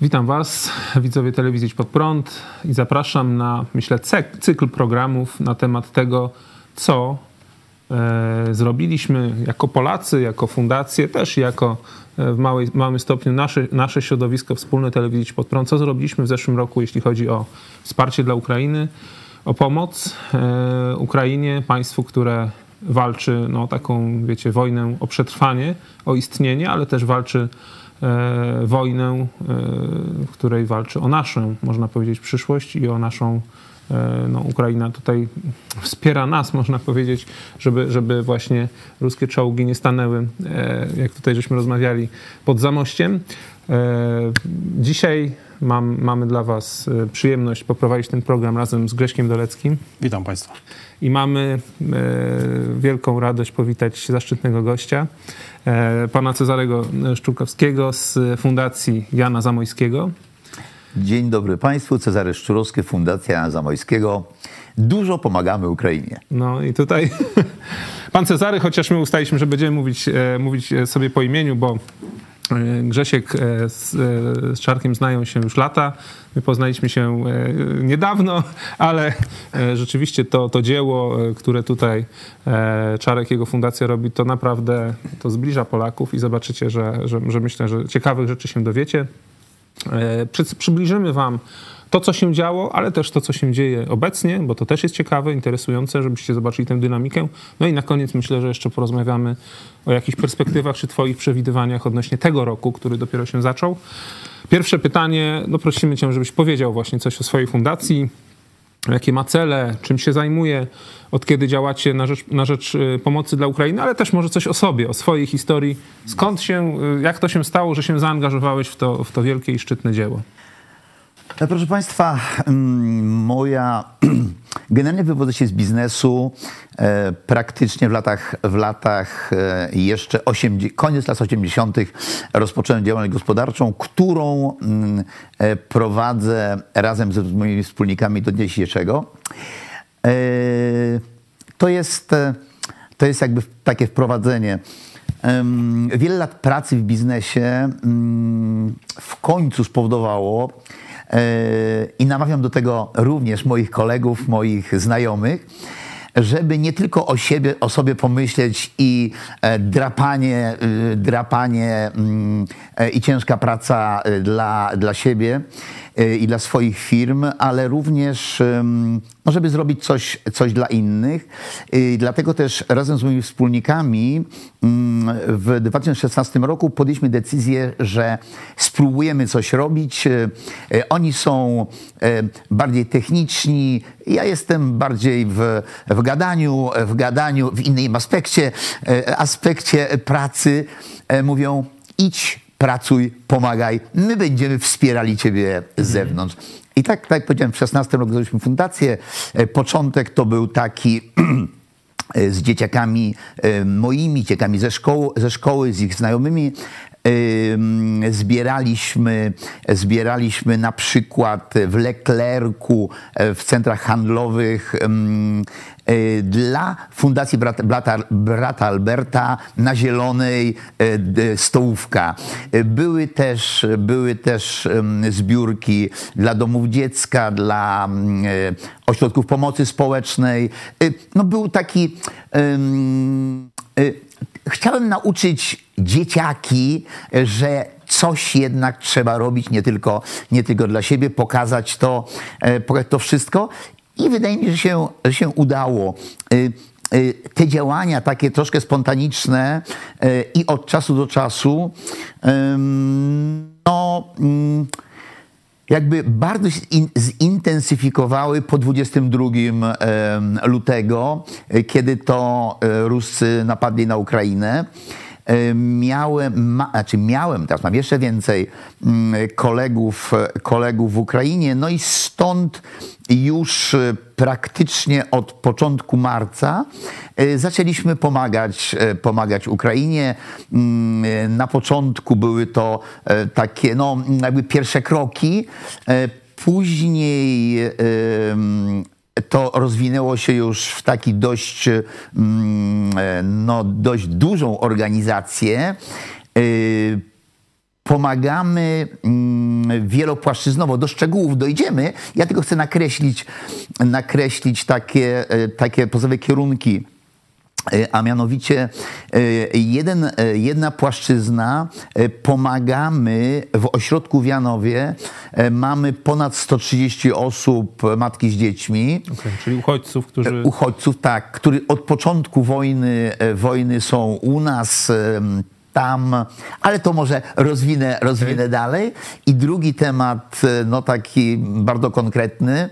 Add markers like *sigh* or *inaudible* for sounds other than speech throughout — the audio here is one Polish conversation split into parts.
Witam Was, widzowie telewizji Pod Prąd i zapraszam na, myślę, cykl programów na temat tego, co e, zrobiliśmy jako Polacy, jako fundacje, też jako e, w małej, małym stopniu nasze, nasze środowisko wspólne telewizji Pod Prąd, co zrobiliśmy w zeszłym roku, jeśli chodzi o wsparcie dla Ukrainy, o pomoc e, Ukrainie, państwu, które walczy no, taką, wiecie, wojnę o przetrwanie, o istnienie, ale też walczy wojnę, e, w której walczy o naszą, można powiedzieć, przyszłość i o naszą e, no, Ukraina tutaj wspiera nas, można powiedzieć, żeby, żeby właśnie ruskie czołgi nie stanęły, jak tutaj żeśmy rozmawiali, pod zamościem. Dzisiaj mam, mamy dla Was przyjemność poprowadzić ten program razem z Grześkiem Doleckim. Witam Państwa. I mamy wielką radość powitać zaszczytnego gościa, E, pana Cezarego Szczurkowskiego z Fundacji Jana Zamojskiego. Dzień dobry Państwu, Cezary Szczurowski, Fundacja Jana Zamojskiego. Dużo pomagamy Ukrainie. No i tutaj *laughs* pan Cezary, chociaż my ustaliśmy, że będziemy mówić, e, mówić sobie po imieniu, bo E, Grzesiek e, z, e, z Czarkiem znają się już lata. My poznaliśmy się niedawno, *laughs* ale rzeczywiście to, to dzieło, które tutaj Czarek, jego fundacja robi, to naprawdę to zbliża Polaków i zobaczycie, że, że, że myślę, że ciekawych rzeczy się dowiecie. Przybliżymy wam to, co się działo, ale też to, co się dzieje obecnie, bo to też jest ciekawe, interesujące, żebyście zobaczyli tę dynamikę. No i na koniec myślę, że jeszcze porozmawiamy o jakichś perspektywach czy Twoich przewidywaniach odnośnie tego roku, który dopiero się zaczął. Pierwsze pytanie, no prosimy Cię, żebyś powiedział właśnie coś o swojej fundacji, jakie ma cele, czym się zajmuje, od kiedy działacie na rzecz, na rzecz y, pomocy dla Ukrainy, ale też może coś o sobie, o swojej historii. Skąd się, y, jak to się stało, że się zaangażowałeś w to, w to wielkie i szczytne dzieło? E, proszę Państwa, mm, moja *clears throat* generalnie wywodzę się z biznesu. E, praktycznie w latach, w latach e, jeszcze 80, koniec lat 80. rozpocząłem działalność gospodarczą, którą mm, prowadzę razem z moimi wspólnikami do dnia dzisiejszego. To jest, to jest jakby takie wprowadzenie. Wiele lat pracy w biznesie mm, w końcu spowodowało, i namawiam do tego również moich kolegów, moich znajomych, żeby nie tylko o siebie, o sobie pomyśleć i e, drapanie, y, drapanie mm, e, i ciężka praca y, dla, dla siebie i dla swoich firm, ale również no, żeby zrobić coś, coś dla innych. I dlatego też razem z moimi wspólnikami w 2016 roku podjęliśmy decyzję, że spróbujemy coś robić. Oni są bardziej techniczni, ja jestem bardziej w, w gadaniu, w gadaniu, w innym aspekcie, aspekcie pracy. Mówią, idź, pracuj, pomagaj, my będziemy wspierali ciebie z zewnątrz. I tak, tak jak powiedziałem, w 16 roku zrobiliśmy fundację. E, początek to był taki *clears throat* z dzieciakami moimi, dzieciakami ze szkoły, ze szkoły, z ich znajomymi zbieraliśmy, zbieraliśmy na przykład w Leclercu, e, w centrach handlowych e, dla Fundacji Brata, Brata, Alberta na Zielonej e, stołówka. Były też, były też zbiórki dla domów dziecka, dla ośrodków pomocy społecznej. No był taki chciałem nauczyć dzieciaki, że coś jednak trzeba robić, nie tylko, nie tylko dla siebie, pokazać to, e, to wszystko. I wydaje mi się, że się, że się udało. Y, y, te działania takie troszkę spontaniczne i od czasu do czasu, no mm, jakby bardzo zintensyfikowały po 22 lutego, e, kiedy to e, Ruscy napadli na Ukrainę. E, miałem, ma, znaczy miałem, teraz mam jeszcze więcej mm, kolegów, kolegów w Ukrainie, no i stąd już e, praktycznie od początku marca e, zaczęliśmy pomagać, pomagać Ukrainie. Mm, na początku były to takie, no, jakby pierwsze kroki. Później to rozwinęło się już w taki dość, mm, no, dość dużą organizację. Pomagamy mm, wielopłaszczyznowo. Do szczegółów dojdziemy. Ja tylko chcę nakreślić, nakreślić takie, e, takie podstawowe kierunki E, a mianowicie e, jeden, jedna płaszczyzna, pomagamy w ośrodku w Janowie, mamy ponad 130 osób, matki z dziećmi. Okay, czyli uchodźców, którzy... Uchodźców, tak, którzy od początku wojny, wojny są u nas, tam, ale to może rozwinę, rozwinę okay. dalej. I drugi temat, e, no taki bardzo konkretny.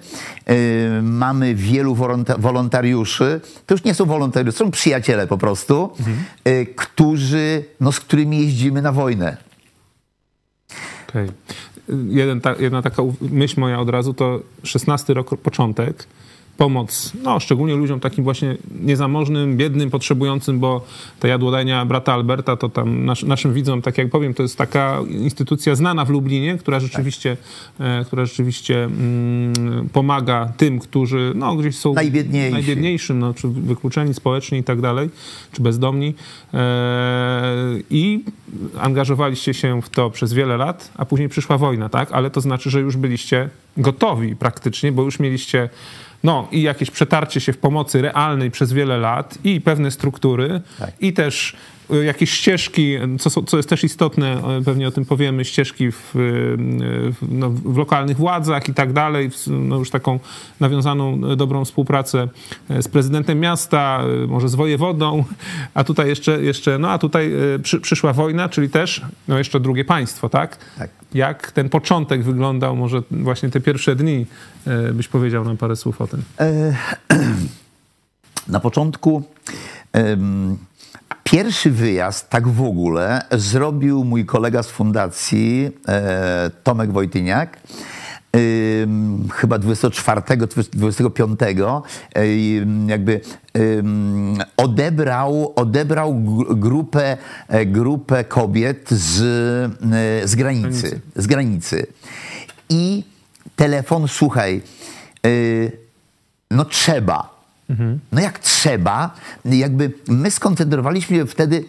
Yy, mamy wielu wolontariuszy, to już nie są wolontariusze, są przyjaciele po prostu, mhm. yy, którzy, no, z którymi jeździmy na wojnę. Okej. Okay. Jeden, ta, jedna taka myśl moja od razu to 16 rok, początek pomoc, no szczególnie ludziom takim właśnie niezamożnym, biednym, potrzebującym, bo ta jadłodajnia brata Alberta to tam nas, naszym widzom, tak jak powiem, to jest taka instytucja znana w Lublinie, która rzeczywiście, tak. która rzeczywiście mm, pomaga tym, którzy no, gdzieś są Najbiedniejsi. najbiedniejszym, no, czy wykluczeni społecznie i tak dalej, czy bezdomni. E, I angażowaliście się w to przez wiele lat, a później przyszła wojna, tak? Ale to znaczy, że już byliście gotowi praktycznie, bo już mieliście no i jakieś przetarcie się w pomocy realnej przez wiele lat i pewne struktury tak. i też jakieś ścieżki, co, co jest też istotne, pewnie o tym powiemy, ścieżki w, y, w, no, w lokalnych władzach i tak dalej, no, już taką nawiązaną dobrą współpracę e, z prezydentem miasta, e, może z wojewodą, a tutaj jeszcze, jeszcze no a tutaj e, przy, przyszła wojna, czyli też no, jeszcze drugie państwo, tak? tak? Jak ten początek wyglądał, może właśnie te pierwsze dni, byś powiedział nam parę słów o tym. *clears throat* Na początku Pierwszy wyjazd, tak w ogóle, zrobił mój kolega z fundacji, e, Tomek Wojtyniak. chyba 24, 25 jakby odebrał, odebrał grupę, e, grupę kobiet z, e, z granicy, z granicy. I telefon, słuchaj, no trzeba, no jak trzeba, jakby my skoncentrowaliśmy się wtedy,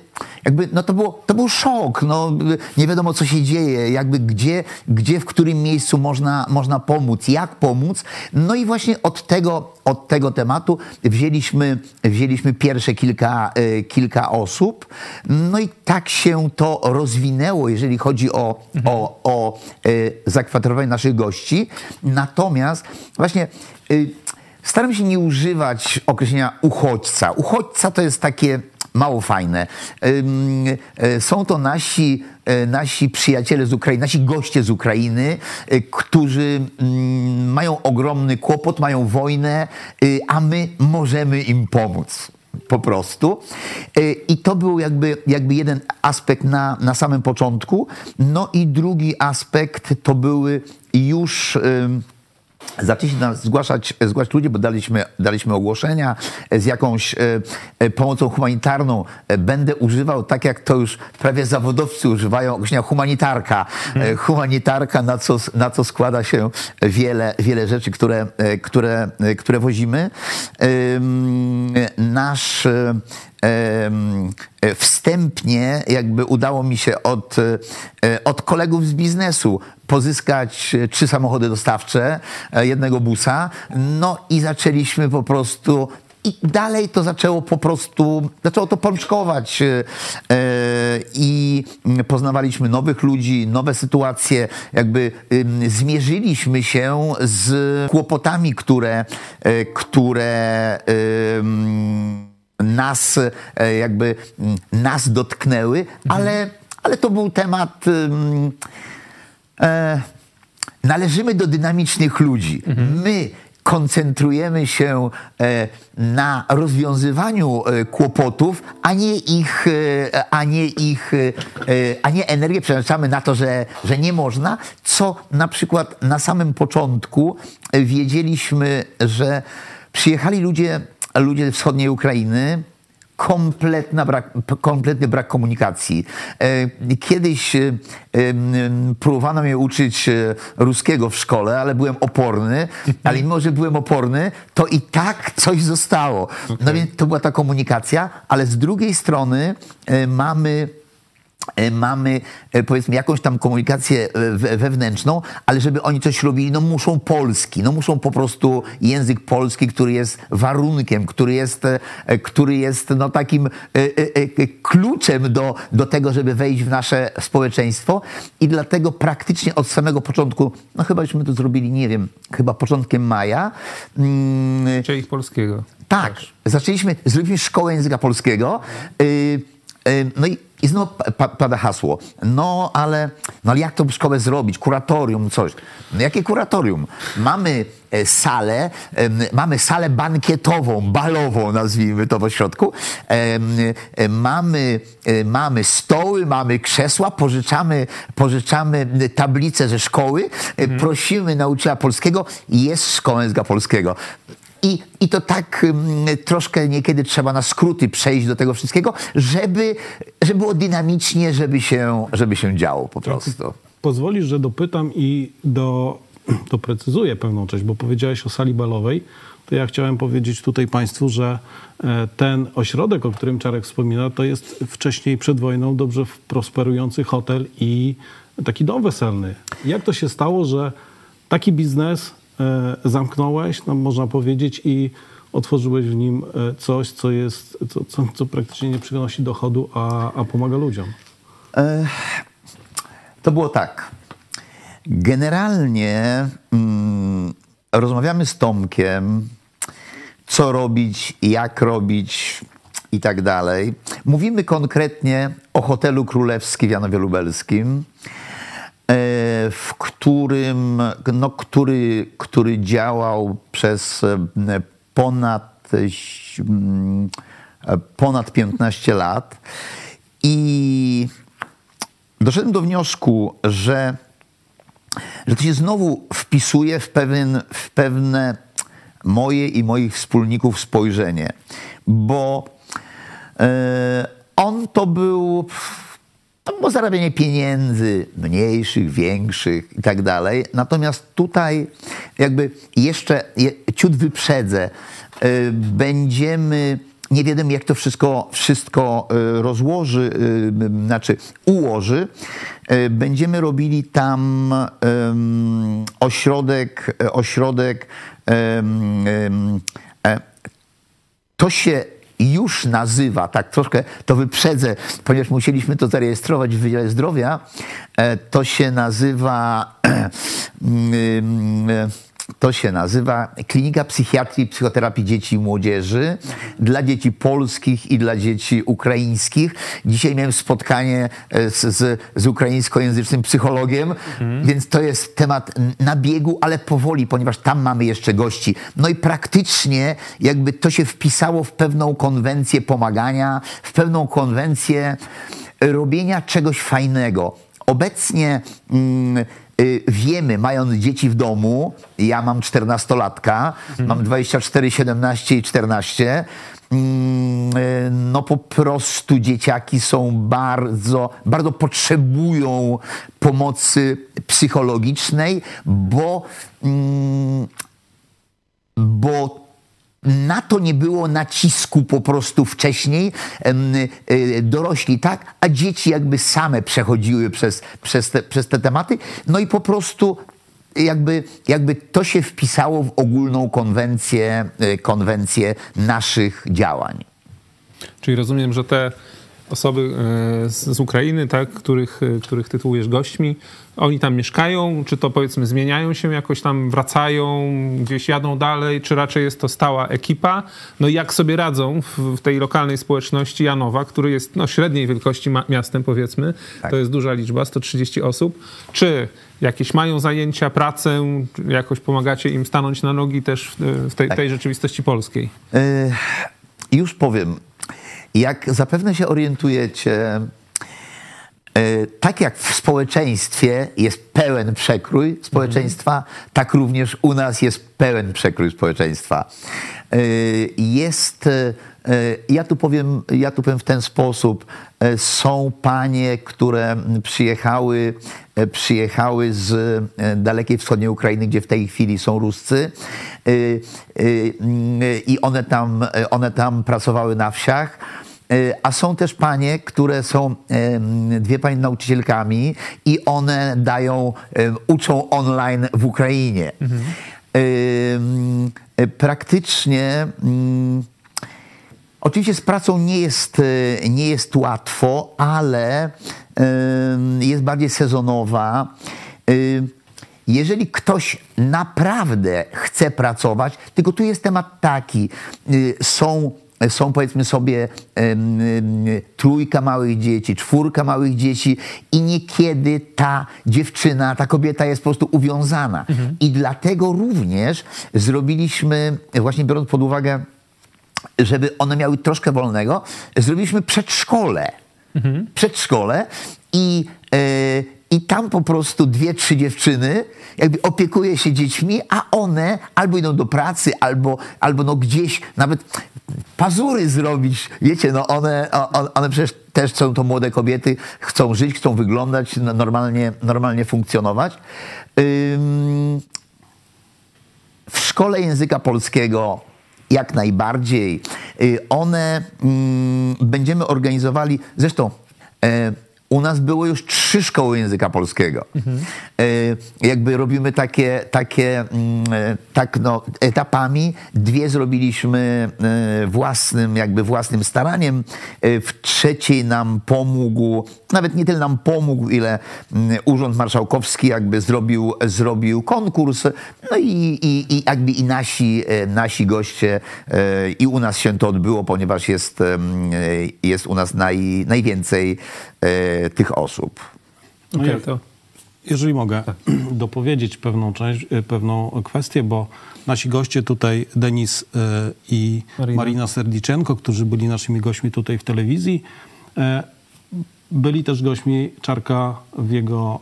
jakby, no to, było, to był szok, no nie wiadomo co się dzieje, jakby gdzie, gdzie w którym miejscu można, można pomóc, jak pomóc. No i właśnie od tego, od tego tematu wzięliśmy, wzięliśmy pierwsze kilka, e, kilka osób, no i tak się to rozwinęło, jeżeli chodzi o, mhm. o, o e, zakwaterowanie naszych gości. Natomiast właśnie e, Staram się nie używać określenia uchodźca. Uchodźca to jest takie mało fajne. E, są to nasi, e, nasi przyjaciele z Ukrainy, nasi goście z Ukrainy, e, którzy mają ogromny kłopot, mają wojnę, a my możemy im pomóc po prostu. I to był jakby, jakby jeden aspekt na, na samym początku. No i drugi aspekt to były już Zaczęli nas zgłaszać, zgłaszać ludzie, bo daliśmy, daliśmy ogłoszenia z jakąś e, e, pomocą humanitarną. E, będę używał, tak jak to już prawie zawodowcy używają, określenia humanitarka. Hmm. Humanitarka, na co, na co składa się wiele, wiele rzeczy, które, które, które wozimy. Nasz wstępnie jakby udało mi się od, od kolegów z biznesu pozyskać trzy samochody dostawcze, e, jednego busa, no i zaczęliśmy po prostu i dalej to zaczęło po prostu, zaczęło to pączkować e, i poznawaliśmy nowych ludzi, nowe sytuacje, jakby zmierzyliśmy się z kłopotami, które, e, które nas jakby nas dotknęły, mhm. ale, ale to był temat e, należymy do dynamicznych ludzi. Mhm. My koncentrujemy się e, na rozwiązywaniu e, kłopotów, a nie ich, e, a nie ich, a nie energię przeznaczamy na to, że, że nie można, co na przykład na samym początku wiedzieliśmy, że przyjechali ludzie, ludzie wschodniej Ukrainy, kompletna brak, kompletny brak komunikacji. E, kiedyś e, próbowano mnie uczyć e, ruskiego w szkole, ale byłem oporny, ale mimo, że byłem oporny, to i tak coś zostało. No więc to była ta komunikacja, ale z drugiej strony mamy mamy e, powiedzmy jakąś tam komunikację e, wewnętrzną, ale żeby oni coś robili, no muszą polski, no muszą po prostu język polski, który jest warunkiem, który jest, który jest no takim kluczem do, do tego, żeby wejść w nasze społeczeństwo i dlatego praktycznie od samego początku, no chyba żeśmy to zrobili, nie wiem, chyba początkiem maja. Mm, Czyli polskiego. Tak, zaczęliśmy, zrobiliśmy szkołę języka polskiego. Y, no i, i znowu pada hasło. No ale, no ale jak tą szkołę zrobić? Kuratorium, coś. No jakie kuratorium? Mamy e, salę, mamy salę bankietową, balową, nazwijmy to w ośrodku. E, mamy, e, mamy stoły, mamy krzesła, pożyczamy, pożyczamy tablice ze szkoły, mhm. prosimy nauczyciela polskiego i jest szkoła języka polskiego. I, I to tak troszkę niekiedy trzeba na skróty przejść do tego wszystkiego, żeby, żeby było dynamicznie, żeby się, żeby się działo po prostu. Pozwolisz, że dopytam i do, *clears throat* doprecyzuję pewną część, bo powiedziałeś o sali balowej. To ja chciałem powiedzieć tutaj Państwu, że e, ten ośrodek, o którym Czarek wspomina, to jest wcześniej przed wojną dobrze prosperujący hotel i taki dom weselny. Jak to się stało, że taki biznes zamknąłeś, no, można powiedzieć, i otworzyłeś w nim e, coś, co, jest, co, co, co praktycznie nie przynosi dochodu, a, a pomaga ludziom? E, to było tak. Generalnie mm, rozmawiamy z Tomkiem, co robić, jak robić i tak dalej. Mówimy konkretnie o hotelu królewskim w Janowie Lubelskim. E, w którym, no, który, który działał przez e, ponad, e, ponad 15 lat. I doszedłem do wniosku, że, że to się znowu wpisuje w, pewien, w pewne moje i moich wspólników spojrzenie, bo on to był było zarabianie pieniędzy mniejszych, większych i tak dalej. Natomiast tutaj jakby jeszcze ciut wyprzedzę. Y, będziemy nie wiadomo, jak to wszystko, wszystko y, rozłoży, y, znaczy ułoży. Będziemy robili tam ośrodek, ośrodek e, to się już nazywa, tak troszkę to wyprzedzę, ponieważ musieliśmy to zarejestrować w Wydziale Zdrowia, e, to się nazywa *clears throat* mm, e, to się nazywa Klinika Psychiatrii i Psychoterapii Dzieci i Młodzieży dla dzieci polskich i dla dzieci ukraińskich. Dzisiaj miałem spotkanie e, z, z, z ukraińskojęzycznym psychologiem, mhm. więc to jest temat na biegu, ale powoli, ponieważ tam mamy jeszcze gości. No i praktycznie jakby to się wpisało w pewną konwencję pomagania, w pewną konwencję robienia czegoś fajnego. Obecnie... Mm, wiemy, mając dzieci w domu, ja mam 14-latka, mhm. mam 24, 17 i 14, mm, y, no po prostu dzieciaki są bardzo, bardzo potrzebują pomocy psychologicznej, bo, mm, bo na to nie było nacisku po prostu wcześniej. Y, dorośli tak, a dzieci jakby same przechodziły przez, przez, te, przez te tematy. No i po prostu jakby, jakby to się wpisało w ogólną konwencję, y, konwencję naszych działań. Czyli rozumiem, że te osoby e, z Ukrainy, tak, których, e, których tytułujesz gośćmi, oni tam mieszkają, czy to powiedzmy zmieniają się jakoś tam, wracają, gdzieś jadą dalej, czy raczej jest to stała ekipa? No i jak sobie radzą w, w tej lokalnej społeczności Janowa, który jest no, średniej wielkości miastem powiedzmy, tak. to jest duża liczba, 130 osób, czy jakieś mają zajęcia, pracę, jakoś pomagacie im stanąć na nogi też w, w tej, tak. tej rzeczywistości polskiej? Yy, już powiem, jak zapewne się orientujecie, e, tak jak w społeczeństwie jest pełen przekrój społeczeństwa, tak również u nas jest pełen przekrój społeczeństwa. E, jest, e, ja tu powiem, ja tu powiem w ten sposób, są panie, które przyjechały, przyjechały z dalekiej wschodniej Ukrainy, gdzie w tej chwili są Ruscy. I one tam, one tam pracowały na wsiach a są też panie, które są dwie panie nauczycielkami i one dają, uczą online w Ukrainie. Mhm. Praktycznie mm, Oczywiście z pracą nie jest, nie jest łatwo, ale jest bardziej sezonowa. Jeżeli ktoś naprawdę chce pracować, tylko tu jest temat taki, y, są są powiedzmy sobie trójka małych dzieci, czwórka małych dzieci i niekiedy ta dziewczyna, ta kobieta jest po prostu uwiązana. Mhm. I dlatego również zrobiliśmy, właśnie biorąc pod uwagę, żeby one miały troszkę wolnego, zrobiliśmy przedszkole. Mhm. Przedszkole i e, i tam po prostu dwie, trzy dziewczyny jakby opiekuje się dziećmi, a one albo idą do pracy, albo, albo no gdzieś nawet pazury zrobić. Wiecie, no one, one przecież też są to młode kobiety, chcą żyć, chcą wyglądać, normalnie, normalnie funkcjonować. W szkole języka polskiego jak najbardziej. Y, one będziemy organizowali, zresztą e, u nas było już trzy szkoły języka polskiego. Mhm. Jakby robimy takie, takie mm, e, tak no, etapami. Dwie zrobiliśmy e, własnym, jakby własnym staraniem. W trzeciej nam pomógł, nawet nie tyle nam pomógł, ile mm, Urząd Marszałkowski jakby zrobił, zrobił konkurs. No i, i, i jakby i nasi, nasi goście i u nas się to odbyło, ponieważ jest, jest u nas naj, najwięcej E, tych osób. Okay, to... Jeżeli mogę tak. *clears throat* dopowiedzieć pewną część, e, pewną kwestię, bo nasi goście tutaj, Denis e, i Marina, Marina Serdiczenko, którzy byli naszymi gośćmi tutaj w telewizji, byli też gośćmi Czarka w jego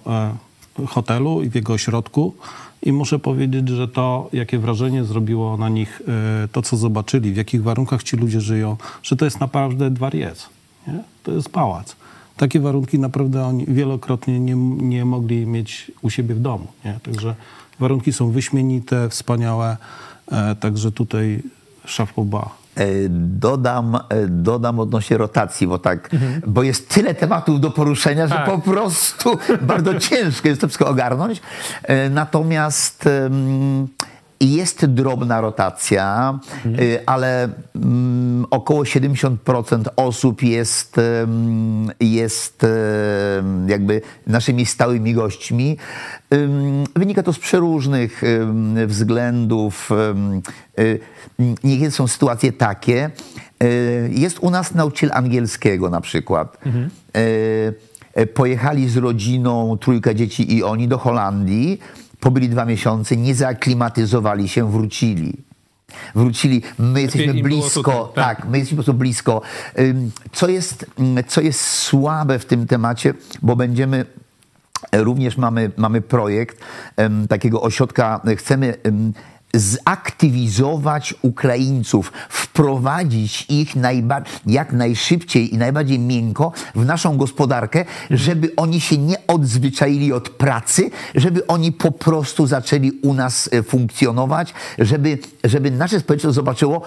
hotelu i w jego ośrodku. I muszę powiedzieć, że to, jakie wrażenie zrobiło na nich to, co zobaczyli, w jakich warunkach ci ludzie żyją, że to jest naprawdę dwariec. Nie? To jest pałac takie warunki naprawdę oni wielokrotnie nie, nie mogli mieć u siebie w domu. Nie? Także warunki są wyśmienite, wspaniałe, e, także tutaj szafoba. E, dodam, e, dodam odnośnie rotacji, bo tak, mhm. bo jest tyle tematów do poruszenia, że tak. po prostu *laughs* bardzo ciężko jest to wszystko ogarnąć. E, natomiast jest drobna rotacja, mhm. Ale mm, około 70% osób jest, jest jakby naszymi stałymi gośćmi. Wynika to z przeróżnych względów. Niekiedy są sytuacje takie. Y, jest u nas nauczyciel angielskiego na przykład. Mhm. Pojechali z rodziną, trójka dzieci i oni do Holandii pobyli dwa miesiące, nie zaaklimatyzowali się, wrócili. Wrócili, my jesteśmy blisko, tutaj, tak. tak, my jesteśmy po prostu blisko. Co jest, co jest słabe w tym temacie, bo będziemy Również mamy, mamy projekt um, takiego ośrodka, chcemy um, zaktywizować Ukraińców, wprowadzić ich jak najszybciej i najbardziej miękko w naszą gospodarkę, żeby oni się nie odzwyczaili od pracy, żeby oni po prostu zaczęli u nas e, funkcjonować, żeby, żeby nasze społeczeństwo zobaczyło,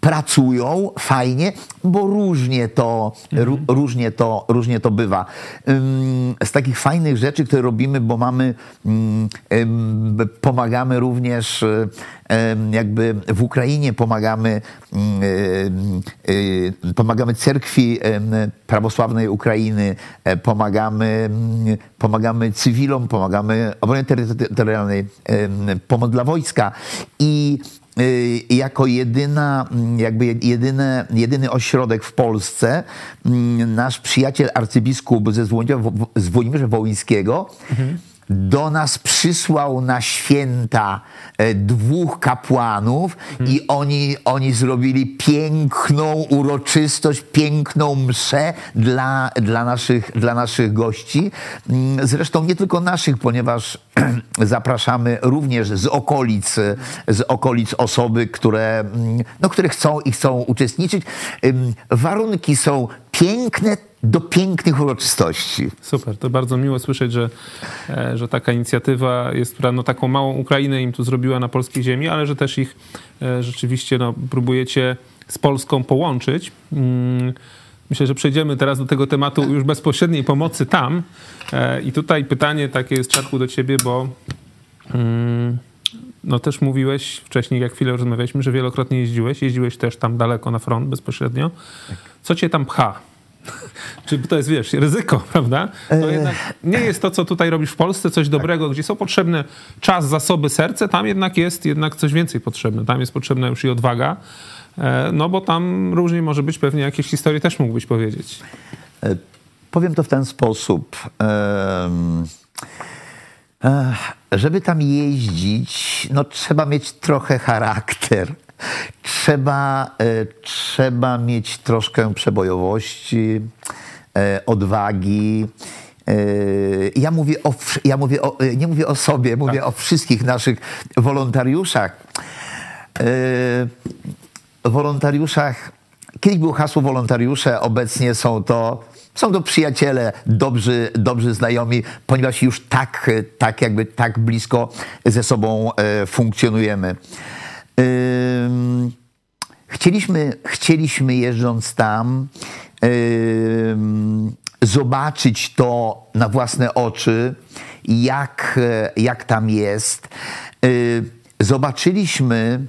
pracują fajnie, bo różnie to, mhm. różnie to, różnie to bywa. Z takich fajnych rzeczy, które robimy, bo mamy, pomagamy również jakby w Ukrainie pomagamy, pomagamy cerkwi prawosławnej Ukrainy, e, pomagamy, pomagamy cywilom, pomagamy obronie terytorialnej, pomoc dla wojska i Y, jako jedyna, mm, jakby jedyne, jedyny ośrodek w Polsce, mm, nasz przyjaciel arcybiskup ze Włodzimierza Wołyńskiego mhm do nas przysłał na święta e, dwóch kapłanów i oni, oni zrobili piękną uroczystość, piękną mszę dla, dla, naszych, dla naszych gości. Mm, zresztą nie tylko naszych, ponieważ *clears throat* zapraszamy również z okolic, z okolic osoby, które, mm, no, które chcą i chcą uczestniczyć. Warunki są piękne, do pięknych uroczystości. Super, to bardzo miło słyszeć, że, e, że taka inicjatywa jest, która no, taką małą Ukrainę im tu zrobiła na polskiej ziemi, ale że też ich e, rzeczywiście no, próbujecie z Polską połączyć. Mm, Myślę, że przejdziemy teraz do tego tematu już bezpośredniej pomocy tam. E, I tutaj pytanie takie jest, Czarku, do ciebie, bo mm, no też mówiłeś wcześniej, jak chwilę rozmawialiśmy, że wielokrotnie jeździłeś. Jeździłeś też tam daleko na front bezpośrednio. Co cię tam pcha? *laughs* Czy to jest, wiesz, ryzyko, *laughs* prawda? To jednak nie jest to, co tutaj robisz w Polsce, coś dobrego, gdzie są potrzebne czas, zasoby, serce. Tam jednak jest jednak coś więcej potrzebne. Tam jest potrzebna już i odwaga. E, no bo tam różnie może być, pewnie jakieś historie też mógłbyś powiedzieć. E, powiem to w ten sposób. Żeby tam jeździć, no trzeba mieć trochę charakter. Trzeba, e, trzeba mieć troszkę przebojowości, odwagi. Ja mówię o, ja mówię o, nie mówię o sobie, mówię tak. o wszystkich naszych wolontariuszach wolontariuszach, kiedyś było hasło wolontariusze, obecnie są to, są to przyjaciele, dobrzy, dobrzy znajomi, ponieważ już tak, tak jakby tak blisko ze sobą e, funkcjonujemy. Chcieliśmy, chcieliśmy jeżdżąc tam, zobaczyć to na własne oczy, jak, jak tam jest. Zobaczyliśmy,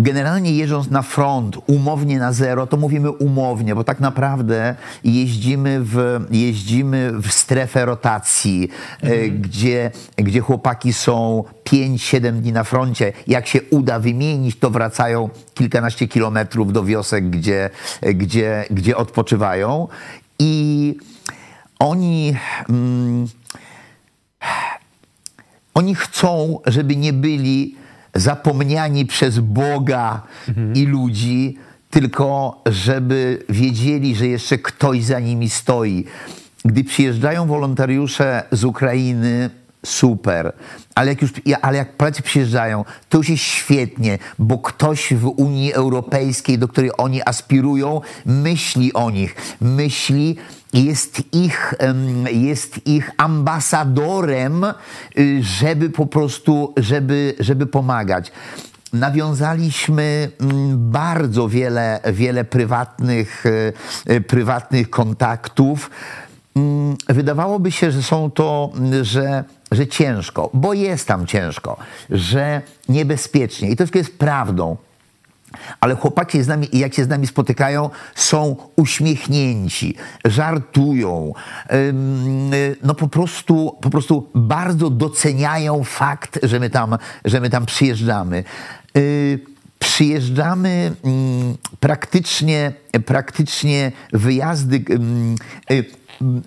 Generalnie jeżdżąc na front umownie na zero, to mówimy umownie, bo tak naprawdę jeździmy w, jeździmy w strefę rotacji, e, mhm. gdzie, gdzie chłopaki są 5-7 dni na froncie. Jak się uda wymienić, to wracają kilkanaście kilometrów do wiosek, gdzie, gdzie, gdzie odpoczywają. I oni. Mm, oni chcą, żeby nie byli zapomniani przez Boga mhm. i ludzi, tylko żeby wiedzieli, że jeszcze ktoś za nimi stoi. Gdy przyjeżdżają wolontariusze z Ukrainy, super. Ale jak już, ale jak Polacy przyjeżdżają, to już jest świetnie, bo ktoś w Unii Europejskiej, do której oni aspirują, myśli o nich, myśli, jest ich, jest ich ambasadorem, y, żeby po prostu, żeby, żeby pomagać. Nawiązaliśmy mm, bardzo wiele, wiele prywatnych, y, y, prywatnych kontaktów. Mm, wydawałoby się, że są to, że, że ciężko, bo jest tam ciężko, że niebezpiecznie. I to wszystko jest prawdą. Ale chłopaki z nami, jak się z nami spotykają, są uśmiechnięci, żartują, no po prostu, po prostu bardzo doceniają fakt, że my tam, że my tam przyjeżdżamy. Y, przyjeżdżamy mm, praktycznie, praktycznie wyjazdy y,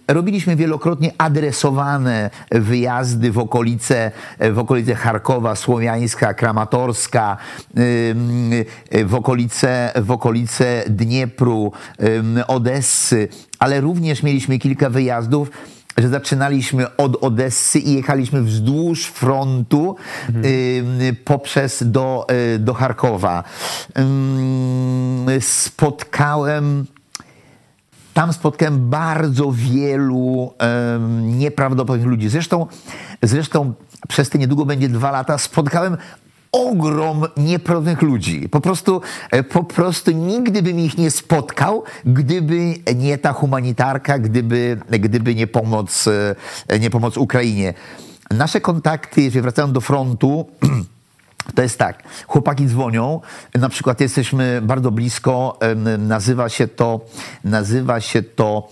Robiliśmy wielokrotnie adresowane wyjazdy w okolice, w okolice Charkowa, Słowiańska, Kramatorska, w okolice, w okolice Dniepru, Odessy, ale również mieliśmy kilka wyjazdów że zaczynaliśmy od Odessy i jechaliśmy wzdłuż frontu mhm. y, poprzez do, y, do Charkowa. Y, spotkałem tam spotkałem bardzo wielu nieprawdopodobnych ludzi. Zresztą, zresztą przez te niedługo będzie dwa lata spotkałem ogrom nieprawdopodobnych ludzi. Po prostu, e, po prostu nigdy bym ich nie spotkał, gdyby nie ta humanitarka, gdyby, gdyby nie pomoc, e, nie pomoc Ukrainie. Nasze kontakty, jeżeli wracają do frontu, *clears throat* To jest tak, chłopaki dzwonią, na przykład jesteśmy bardzo blisko, nazywa się to, nazywa się to,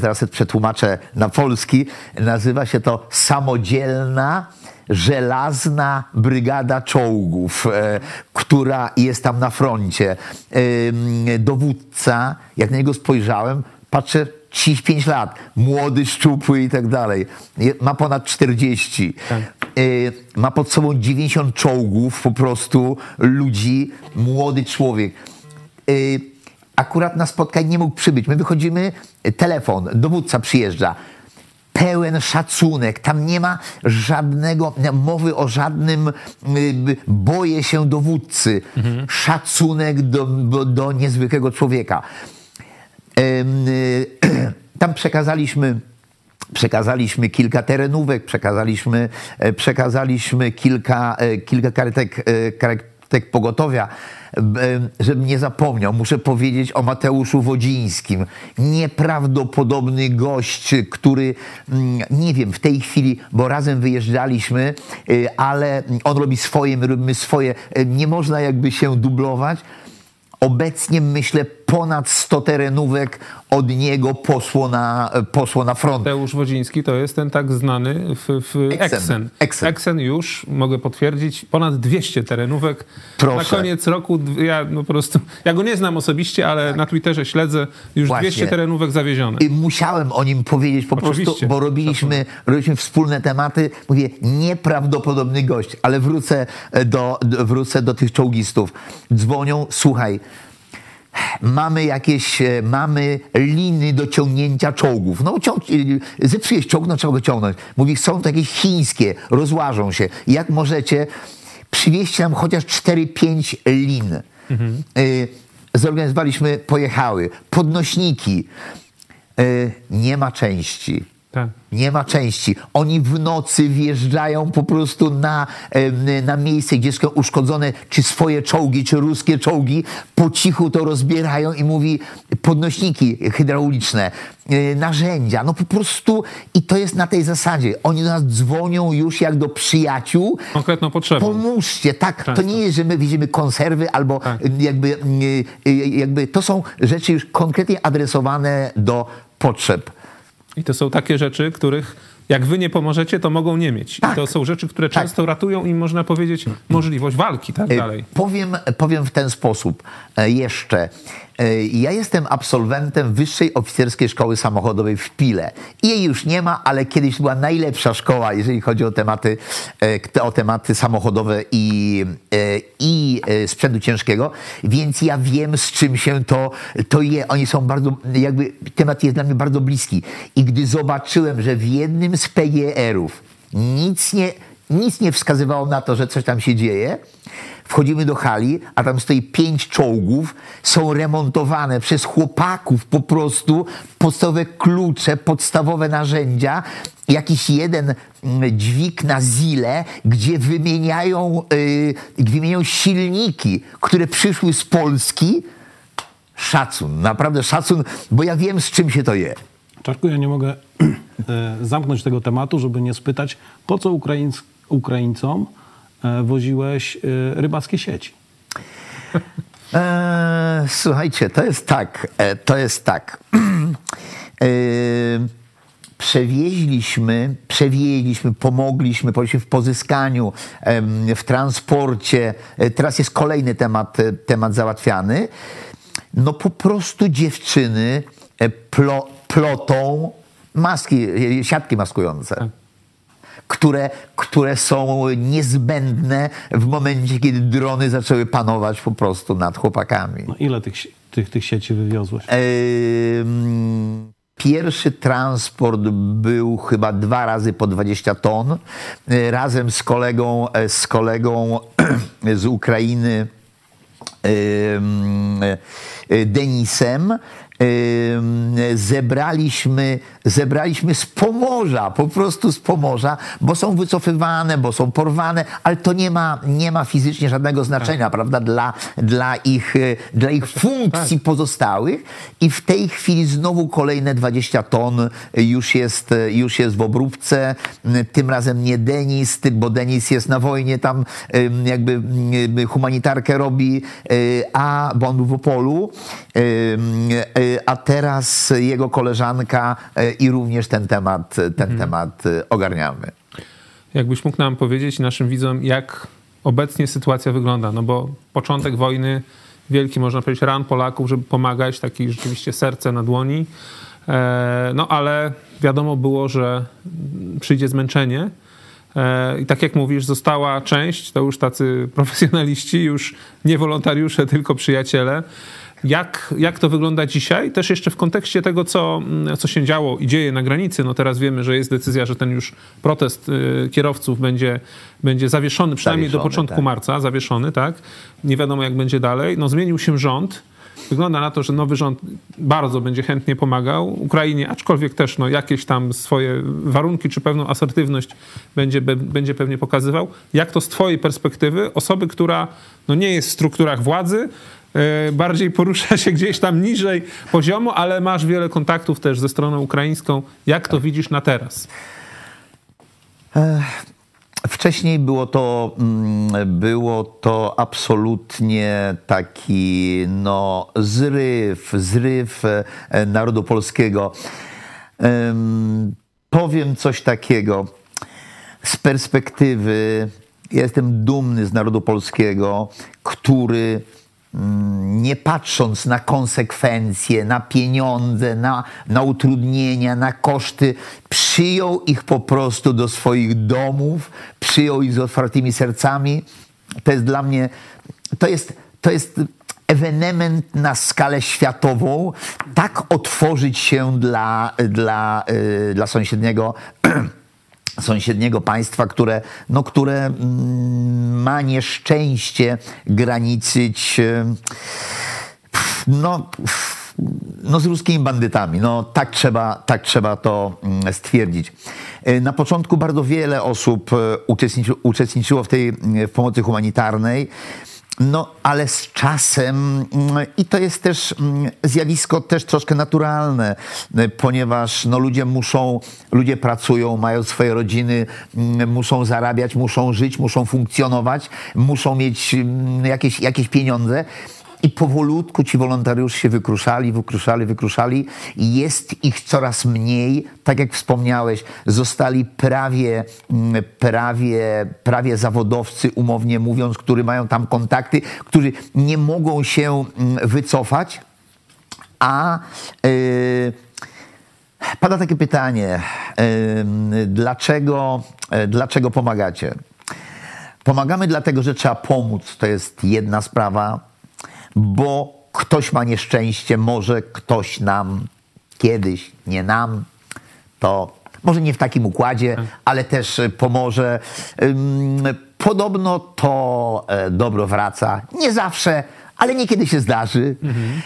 zaraz przetłumaczę na polski, nazywa się to samodzielna, żelazna brygada czołgów, e, która jest tam na froncie. Dowódca, jak na niego spojrzałem, patrzę, 35 lat, młody, szczupły i tak dalej. Ma ponad 40. Tak. Y, ma pod sobą 90 czołgów, po prostu ludzi, młody człowiek. Y, akurat na spotkanie nie mógł przybyć. My wychodzimy, telefon, dowódca przyjeżdża. Pełen szacunek, tam nie ma żadnego mowy o żadnym boję się dowódcy. Mhm. Szacunek do, do, niezwykłego człowieka. *clears throat* Tam przekazaliśmy Przekazaliśmy kilka terenówek, przekazaliśmy, e, przekazaliśmy kilka, e, kilka karetek, e, tak pogotowia, żebym nie zapomniał, muszę powiedzieć o Mateuszu Wodzińskim. Nieprawdopodobny gość, który, mm, nie wiem, w tej chwili, bo razem wyjeżdżaliśmy, y, ale on robi swoje, my robimy swoje. Y, Nie można jakby się dublować. Obecnie myślę ponad 100 terenówek od niego poszło na, poszło na front. Mateusz Wodziński to jest ten tak znany w, w Exen. Exen. Exen. Już, mogę potwierdzić, ponad 200 terenówek. Proszę. Na koniec roku, ja no po prostu, ja go nie znam osobiście, ale na Twitterze śledzę, już Właśnie. 200 terenówek zawiezione. I musiałem o nim powiedzieć po Oczywiście. prostu, bo robiliśmy, robiliśmy wspólne tematy. Mówię, nieprawdopodobny gość, ale wrócę do, do, wrócę do tych czołgistów. Dzwonią, słuchaj, mamy jakieś, e, mamy liny do ciągnięcia czołgów. No ciąg, e, zepsujesz czołg, no trzeba go ciągnąć. Mówi, są to jakieś chińskie, rozłażą się. Jak możecie, przywieźcie nam chociaż 4-5 lin. E, Zorganizowaliśmy, pojechały. Podnośniki. Nie ma części. Tak. Nie ma części. Oni w nocy wjeżdżają po prostu na, na miejsce, gdzie są uszkodzone, czy swoje czołgi, czy ruskie czołgi. Po cichu to rozbierają i mówi podnośniki hydrauliczne, e, narzędzia. No po prostu i to jest na tej zasadzie. Oni do nas dzwonią już jak do przyjaciół. Konkretną potrzebą. Pomóżcie, tak. To Często. nie jest, że my widzimy konserwy albo Tak. jakby, y, jakby to są rzeczy już konkretnie adresowane do potrzeb. I to są takie rzeczy, których jak wy nie pomożecie, to mogą nie mieć. Tak. I to są rzeczy, które Tak. często ratują im, można powiedzieć, możliwość walki, tak E, dalej. Powiem, powiem w ten sposób e, jeszcze. Ja jestem absolwentem Wyższej Oficerskiej Szkoły Samochodowej w Pile. Jej już nie ma, ale kiedyś była najlepsza szkoła, jeżeli chodzi o tematy, e, o tematy samochodowe i, e, i e, sprzętu ciężkiego, więc ja wiem, z czym się to, to je. Oni są bardzo, jakby temat jest dla mnie bardzo bliski. I gdy zobaczyłem, że w jednym z PGR-ów nic nie, nic nie wskazywało na to, że coś tam się dzieje. Wchodzimy do hali, a tam stoi pięć czołgów, są remontowane przez chłopaków po prostu, podstawowe klucze, podstawowe narzędzia, jakiś jeden mm, dźwig na zile, gdzie wymieniają, yy, wymieniają silniki, które przyszły z Polski. Szacun, naprawdę szacun, bo ja wiem, z czym się to je. Czarku, ja nie mogę *clears throat* e, zamknąć tego tematu, żeby nie spytać, po co Ukraińc, Ukraińcom e, woziłeś e, rybackie sieci? Eee, słuchajcie, to jest tak, e, to jest tak. Eee, przewieźliśmy, przewieźliśmy, pomogliśmy, w pozyskaniu, w transporcie. E, Teraz jest kolejny temat, e, temat załatwiany. No po prostu dziewczyny e, plo, plotą maski, e, siatki maskujące które, które są niezbędne w momencie, kiedy drony zaczęły panować po prostu nad chłopakami. No, ile tych, tych, tych sieci wywiozłeś? Ym, Pierwszy transport był chyba dwa razy po 20 ton. Y, Razem z kolegą, e, z kolegą *clears throat* z Ukrainy, y, Denisem, zebraliśmy, zebraliśmy z Pomorza, po prostu z Pomorza, bo są wycofywane, bo są porwane, ale to nie ma, nie ma fizycznie żadnego znaczenia, prawda, dla, dla, ich, y, dla ich funkcji pozostałych. I w tej chwili znowu kolejne 20 ton już jest, już jest w obróbce. Tym razem nie Denis, bo Denis jest na wojnie, tam jakby humanitarkę robi, y, a, bo on w Opolu, y, a teraz jego koleżanka y, i również ten temat, ten temat y, ogarniamy. Jakbyś mógł nam powiedzieć, naszym widzom, jak obecnie sytuacja wygląda? No bo początek wojny, wielki, można powiedzieć, ran Polaków, żeby pomagać, taki rzeczywiście serce na dłoni. E, No ale wiadomo było, że przyjdzie zmęczenie. E, I tak jak mówisz, została część, to już tacy *laughs* profesjonaliści, już nie wolontariusze, tylko przyjaciele. Jak, jak to wygląda dzisiaj? Też jeszcze w kontekście tego, co, mm, co się działo i dzieje na granicy. No teraz wiemy, że jest decyzja, że ten już protest y, kierowców będzie, będzie zawieszony, przynajmniej do Zawieszony, początku tak. marca, zawieszony, tak? Nie wiadomo, jak będzie dalej. No zmienił się rząd. wygląda na to, że nowy rząd bardzo będzie chętnie pomagał Ukrainie, aczkolwiek też no, jakieś tam swoje warunki czy pewną asertywność będzie, będzie pewnie pokazywał. Jak to z twojej perspektywy, osoby, która no, nie jest w strukturach władzy, bardziej porusza się gdzieś tam niżej poziomu, ale masz wiele kontaktów też ze stroną ukraińską. Jak to widzisz na teraz? Wcześniej było to, mm, było to absolutnie taki no, zryw, zryw e, narodu polskiego. Powiem coś takiego. Z perspektywy, jestem dumny z narodu polskiego, który nie patrząc na konsekwencje, na pieniądze, na, na utrudnienia, na koszty, przyjął ich po prostu do swoich domów, przyjął ich z otwartymi sercami. To jest dla mnie, to jest, to jest ewenement na skalę światową, tak otworzyć się dla, dla, yy, dla sąsiedniego *clears throat* sąsiedniego państwa, które, no, które mm, ma nieszczęście graniczyć no, no z ruskimi bandytami. No, tak, trzeba, tak trzeba to mm, stwierdzić. E, na początku bardzo wiele osób e, uczestniczyło w tej w pomocy humanitarnej. No, ale z czasem, mm, i to jest też mm, zjawisko też troszkę naturalne, y, ponieważ no, ludzie muszą, ludzie pracują, mają swoje rodziny, mm, muszą zarabiać, muszą żyć, muszą funkcjonować, muszą mieć jakieś, jakieś pieniądze. I powolutku ci wolontariusze się wykruszali, wykruszali, wykruszali. Jest ich coraz mniej. Tak jak wspomniałeś, zostali prawie, mm, prawie, prawie zawodowcy, umownie mówiąc, którzy mają tam kontakty, którzy nie mogą się mm, wycofać. A yy, pada takie pytanie, yy, dlaczego, yy, dlaczego pomagacie? Pomagamy dlatego, że trzeba pomóc. To jest jedna sprawa bo ktoś ma nieszczęście, może ktoś nam kiedyś, nie nam, to może nie w takim układzie, ale też pomoże. Podobno to e, dobro wraca. Nie zawsze, ale niekiedy się zdarzy. Mhm.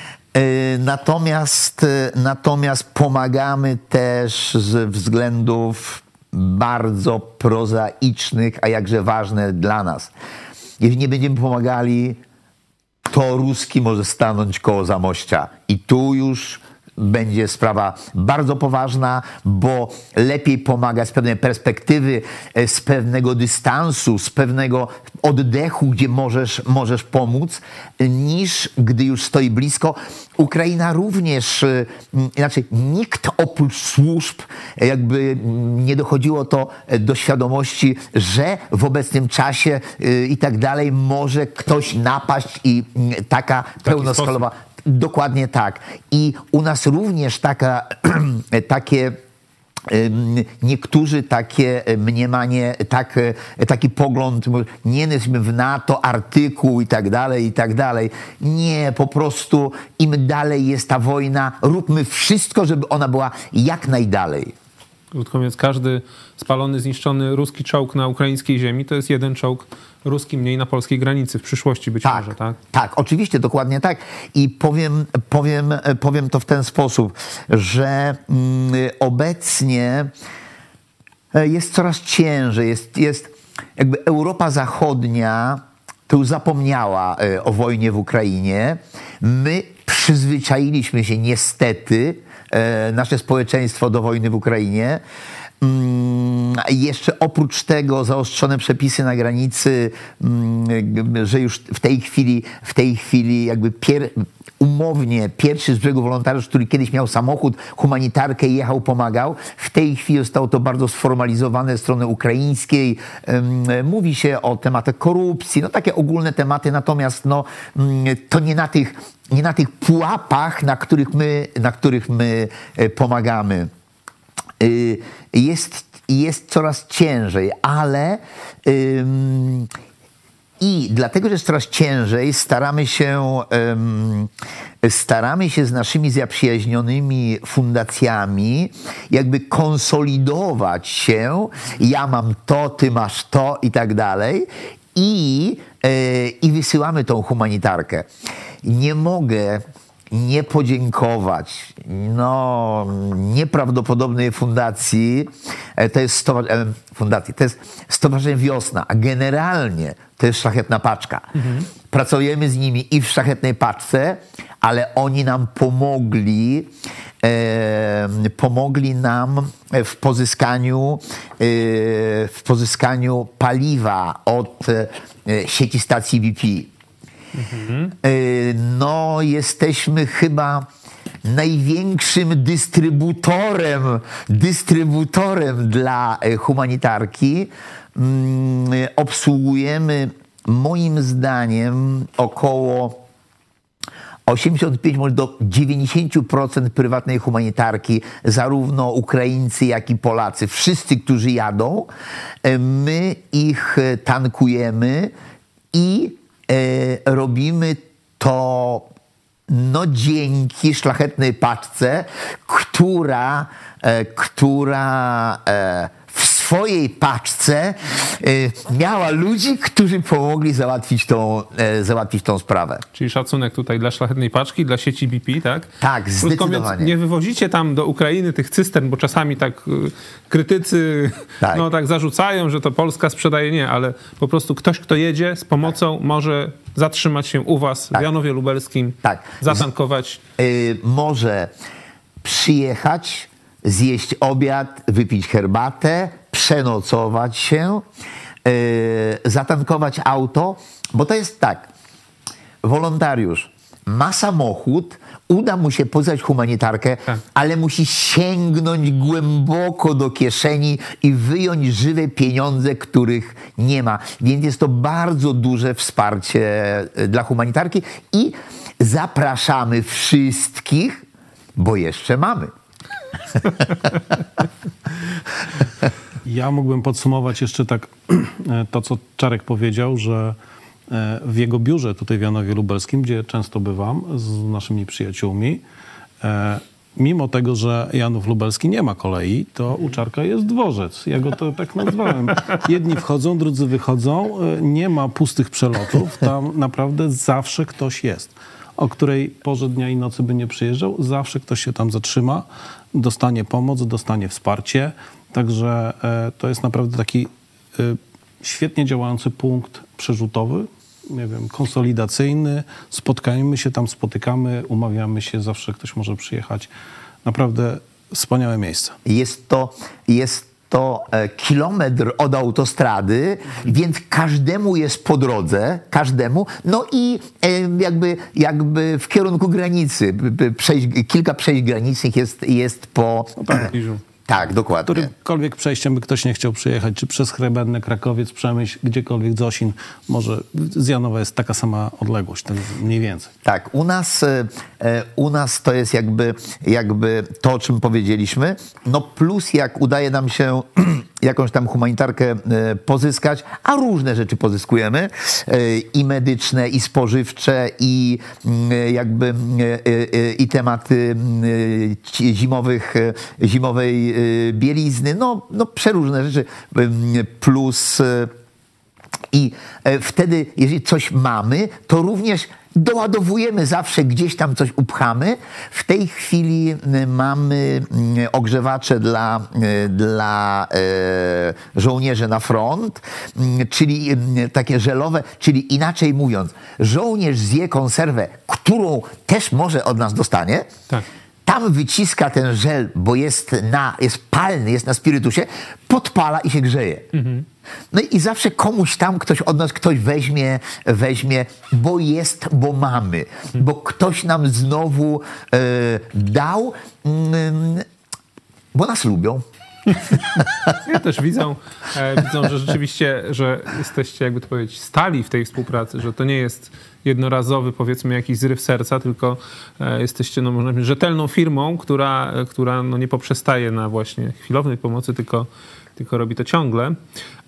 Natomiast, e, natomiast pomagamy też z względów bardzo prozaicznych, a jakże ważne dla nas. Jeżeli nie będziemy pomagali, to Ruski może stanąć koło Zamościa. I tu już będzie sprawa bardzo poważna, bo lepiej pomaga z pewnej perspektywy, e, z pewnego dystansu, z pewnego oddechu, gdzie możesz, możesz pomóc, niż gdy już stoi blisko. Ukraina również, e, inaczej nikt oprócz służb e, jakby nie dochodziło to do świadomości, że w obecnym czasie i tak dalej może ktoś napaść i taka pełnoskalowa Dokładnie tak. I u nas również taka, *clears throat* takie niektórzy takie mniemanie, tak, taki pogląd, nie jesteśmy w NATO, artykuł i tak dalej, i tak dalej. Nie, po prostu im dalej jest ta wojna, róbmy wszystko, żeby ona była jak najdalej. Krótko mówiąc, każdy spalony, zniszczony ruski czołg na ukraińskiej ziemi to jest jeden czołg ruski mniej na polskiej granicy w przyszłości być tak, może, tak? Tak, oczywiście, dokładnie tak. I powiem, powiem, powiem to w ten sposób, że mm, obecnie e, jest coraz ciężej, jest, jest jakby Europa Zachodnia to już zapomniała e, o wojnie w Ukrainie. My przyzwyczailiśmy się niestety, nasze społeczeństwo do wojny w Ukrainie. Mm, jeszcze oprócz tego zaostrzone przepisy na granicy, mm, że już w tej chwili, w tej chwili jakby pier, umownie pierwszy z brzegu wolontariusz, który kiedyś miał samochód, humanitarkę jechał, pomagał. W tej chwili zostało to bardzo sformalizowane strony ukraińskiej. Mówi się o tematach korupcji, no takie ogólne tematy, natomiast no, to nie na tych, nie na tych pułapach, na których my, na których my e, pomagamy. Y, jest, jest coraz ciężej, ale i dlatego, że jest coraz ciężej, staramy się, staramy się z naszymi zaprzyjaźnionymi fundacjami jakby konsolidować się. Ja mam to, ty masz to i tak dalej. I, e, i wysyłamy tą humanitarkę. Nie mogę nie podziękować no, nieprawdopodobnej fundacji, e, to jest, stowarzyszenie, fundacji, to jest Stowarzyszenie Wiosna, a generalnie to jest Szlachetna Paczka. Mhm. Pracujemy z nimi i w Szlachetnej Paczce, ale oni nam pomogli, e, pomogli nam w pozyskaniu, e, w pozyskaniu paliwa od e, sieci stacji BP. Mhm. No, jesteśmy chyba największym dystrybutorem, dystrybutorem dla e, humanitarki. Mm, obsługujemy moim zdaniem około 85 może do 90% prywatnej humanitarki, zarówno Ukraińcy, jak i Polacy, wszyscy, którzy jadą, e, my ich tankujemy i e, robimy to no dzięki szlachetnej paczce, która, e, która e, swojej paczce e, miała ludzi, którzy pomogli załatwić tą, e, załatwić tą sprawę. Czyli szacunek tutaj dla szlachetnej paczki, dla sieci BP, tak? Tak, zdecydowanie. nie wywozicie tam do Ukrainy tych cystern, bo czasami tak y, krytycy tak. no tak zarzucają, że to Polska sprzedaje. Nie, ale po prostu ktoś, kto jedzie z pomocą tak. może zatrzymać się u was tak. w Janowie Lubelskim, tak. zatankować. Y, może przyjechać, zjeść obiad, wypić herbatę, przenocować się, yy, zatankować auto, bo to jest tak, wolontariusz ma samochód, uda mu się poznać humanitarkę, tak. ale musi sięgnąć głęboko do kieszeni i wyjąć żywe pieniądze, których nie ma. Więc jest to bardzo duże wsparcie e, dla humanitarki i zapraszamy wszystkich, bo jeszcze mamy. *laughs* Ja mógłbym podsumować jeszcze tak *clears throat* e, to, co Czarek powiedział, że e, w jego biurze tutaj w Janowie Lubelskim, gdzie często bywam z naszymi przyjaciółmi, e, mimo tego, że Janów Lubelski nie ma kolei, to u Czarka jest dworzec. Ja go to tak nazwałem. Jedni wchodzą, drudzy wychodzą. Nie ma pustych przelotów. Tam naprawdę zawsze ktoś jest. O której porze dnia i nocy by nie przyjeżdżał, zawsze ktoś się tam zatrzyma, dostanie pomoc, dostanie wsparcie. Także e, to jest naprawdę taki e, świetnie działający punkt przerzutowy, nie wiem, konsolidacyjny. Spotkajmy się tam, spotykamy, umawiamy się, zawsze ktoś może przyjechać. Naprawdę wspaniałe miejsce. Jest to, jest to e, kilometr od autostrady, więc każdemu jest po drodze, każdemu, no i jakby, jakby w kierunku granicy, przejść, kilka przejść granicznych jest, jest po... No tak, tak, dokładnie. Którymkolwiek przejściem by ktoś nie chciał przyjechać, czy przez Chrebennę, Krakowiec, Przemyśl, gdziekolwiek Zosin, może z Janowa jest taka sama odległość, ten mniej więcej. Tak, u nas, e, e, u nas to jest jakby, jakby to, o czym powiedzieliśmy, no plus jak udaje nam się *clears throat* jakąś tam humanitarkę e, pozyskać, a różne rzeczy pozyskujemy i medyczne, i spożywcze, i mm, jakby i tematy mm, zimowych, zimowej bielizny, no, no przeróżne rzeczy, plus y, i e, wtedy, jeżeli coś mamy, to również doładowujemy zawsze, gdzieś tam coś upchamy. W tej chwili y, mamy ogrzewacze dla, dla e, żołnierzy na front, czyli takie żelowe, czyli inaczej mówiąc, żołnierz zje konserwę, którą też może od nas dostanie. Tak tam wyciska ten żel, bo jest, na, jest palny, jest na spirytusie, podpala i się grzeje. Mhm. No i zawsze komuś tam ktoś od nas ktoś weźmie, weźmie, bo jest, bo mamy. Bo ktoś nam znowu e, dał, mm, bo nas lubią. Ja też widzą, e, że rzeczywiście, że jesteście, jakby to powiedzieć, stali w tej współpracy, że to nie jest jednorazowy, powiedzmy, jakiś zryw serca, tylko e, jesteście, no można powiedzieć, rzetelną firmą, która, która no, nie poprzestaje na właśnie chwilowej pomocy, tylko, tylko robi to ciągle.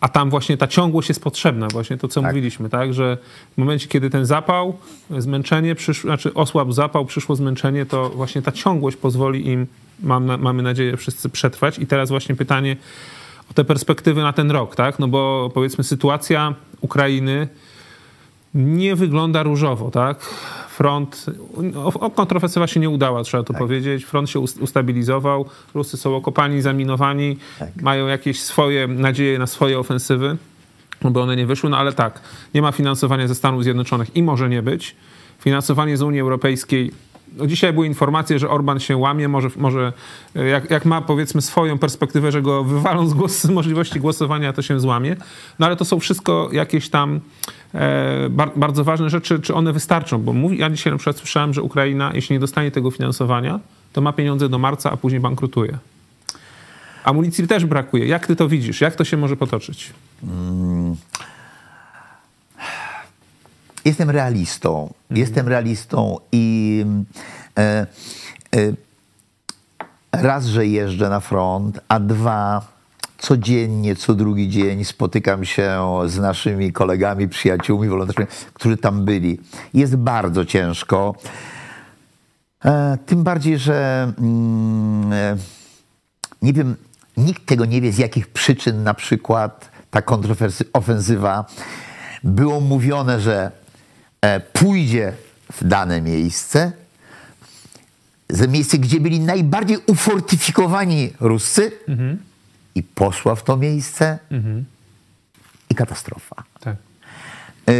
A tam właśnie ta ciągłość jest potrzebna, właśnie to, co tak. mówiliśmy, tak, że w momencie, kiedy ten zapał, zmęczenie, przyszło, znaczy osłabł zapał, przyszło zmęczenie, to właśnie ta ciągłość pozwoli im, mam, mamy nadzieję, wszyscy przetrwać. I teraz właśnie pytanie o te perspektywy na ten rok, tak, no bo powiedzmy sytuacja Ukrainy nie wygląda różowo, tak? Front, o, kontrofensywa się nie udała, trzeba to tak. powiedzieć. Front się ustabilizował, Rusy są okopani, zaminowani, tak. mają jakieś swoje nadzieje na swoje ofensywy, by one nie wyszły, no ale tak, nie ma finansowania ze Stanów Zjednoczonych i może nie być. Finansowanie z Unii Europejskiej no dzisiaj były informacje, że Orban się łamie, może, może jak, jak, ma powiedzmy swoją perspektywę, że go wywalą z, głos, z możliwości głosowania, to się złamie. No ale to są wszystko jakieś tam e, bar, bardzo ważne rzeczy, czy one wystarczą, bo mówi, ja dzisiaj na przykład słyszałem, że Ukraina, jeśli nie dostanie tego finansowania, to ma pieniądze do marca, a później bankrutuje. Amunicji też brakuje. Jak ty to widzisz? Jak to się może potoczyć? Hmm. Jestem realistą. Mhm. Jestem realistą i e, e, raz, że jeżdżę na front, a dwa, codziennie, co drugi dzień spotykam się z naszymi kolegami, przyjaciółmi, wolontariuszami, którzy tam byli. Jest bardzo ciężko. E, tym bardziej, że mm, e, nie wiem, nikt tego nie wie, z jakich przyczyn na przykład ta kontrofensywa było mówione, że pójdzie w dane miejsce, ze miejsce, gdzie byli najbardziej ufortyfikowani Ruscy mhm. i poszła w to miejsce mhm. i katastrofa. Tak. E,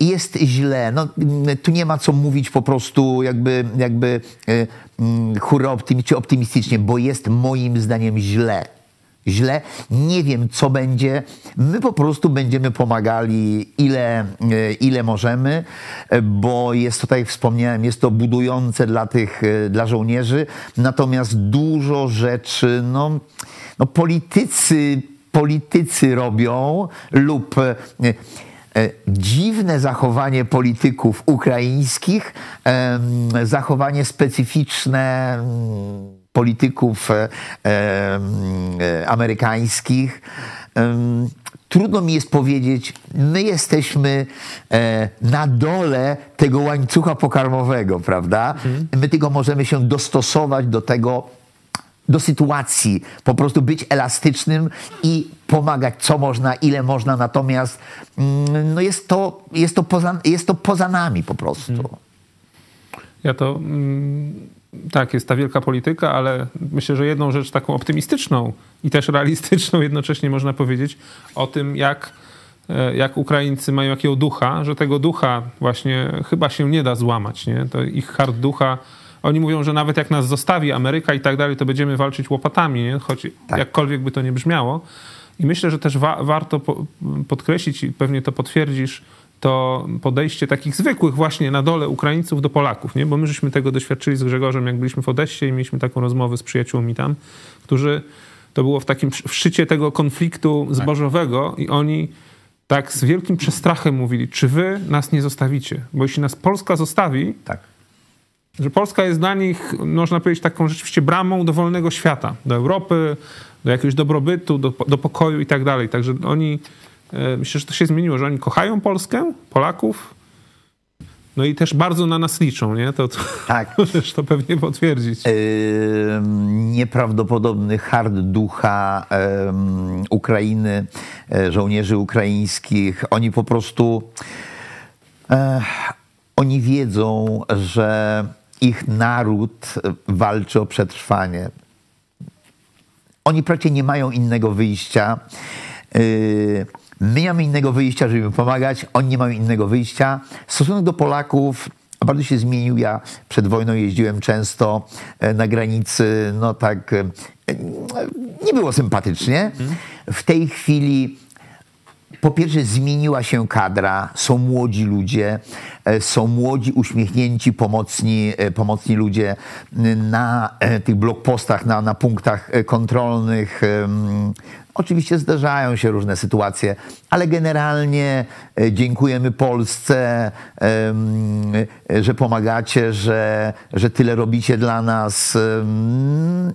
jest źle. No, tu nie ma co mówić po prostu jakby, jakby e, mm, hura optymistycznie, bo jest moim zdaniem źle źle. Nie wiem, co będzie. My po prostu będziemy pomagali ile, e, ile możemy, e, bo jest to, tak jak wspomniałem, jest to budujące dla tych, e, dla żołnierzy. Natomiast dużo rzeczy, no, no politycy, politycy robią lub dziwne zachowanie polityków ukraińskich, zachowanie specyficzne polityków e, e, amerykańskich. Trudno mi jest powiedzieć, my jesteśmy e, na dole tego łańcucha pokarmowego, prawda? Mhm. My tylko możemy się dostosować do tego, do sytuacji, po prostu być elastycznym i pomagać, co można, ile można, natomiast mm, no jest, to, jest, to poza, jest to poza nami po prostu. Mhm. Ja to mm, tak, jest ta wielka polityka, ale myślę, że jedną rzecz taką optymistyczną i też realistyczną jednocześnie można powiedzieć o tym, jak, e, jak Ukraińcy mają jakiego ducha, że tego ducha właśnie chyba się nie da złamać. Nie? To ich hard ducha. Oni mówią, że nawet jak nas zostawi Ameryka i tak dalej, to będziemy walczyć łopatami, nie? choć tak. jakkolwiek by to nie brzmiało. I myślę, że też wa warto po podkreślić i pewnie to potwierdzisz, to podejście takich zwykłych właśnie na dole Ukraińców do Polaków, nie? bo my żeśmy tego doświadczyli z Grzegorzem, jak byliśmy w Odeście i mieliśmy taką rozmowę z przyjaciółmi tam, którzy, to było w takim w szczycie tego konfliktu tak. zbożowego i oni tak z wielkim przestrachem mówili, czy wy nas nie zostawicie? Bo jeśli nas Polska zostawi, tak. że Polska jest dla nich, można powiedzieć, taką rzeczywiście bramą do wolnego świata, do Europy, do jakiegoś dobrobytu, do, do pokoju i tak dalej. Także oni myślę, że to się zmieniło, że oni kochają Polskę, Polaków, no i też bardzo na nas liczą, nie? To, to tak. *laughs* możesz to pewnie potwierdzić. Yy, nieprawdopodobny hard ducha yy, Ukrainy, yy, żołnierzy ukraińskich. Oni po prostu, oni wiedzą, że ich naród walczy o przetrwanie. Oni praktycznie nie mają innego wyjścia. My nie mamy innego wyjścia, żeby pomagać, oni nie mają innego wyjścia. Stosunek do Polaków bardzo się zmienił. Ja przed wojną jeździłem często e, na granicy, no tak, e, nie było sympatycznie. W tej chwili po pierwsze zmieniła się kadra, są młodzi ludzie, e, są młodzi, uśmiechnięci, pomocni, pomocni ludzie na tych blokpostach, na, na punktach kontrolnych. Oczywiście zdarzają się różne sytuacje, ale generalnie e, dziękujemy Polsce, że pomagacie, że, że tyle robicie dla nas.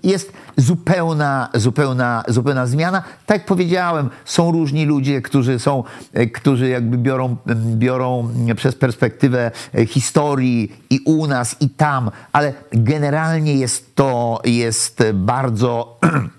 Jest zupełna, zupełna, zupełna zmiana. Tak jak powiedziałem, są różni ludzie, którzy są, e, którzy jakby biorą, biorą przez perspektywę e, historii i u nas, i tam, ale generalnie jest to jest bardzo *clears throat*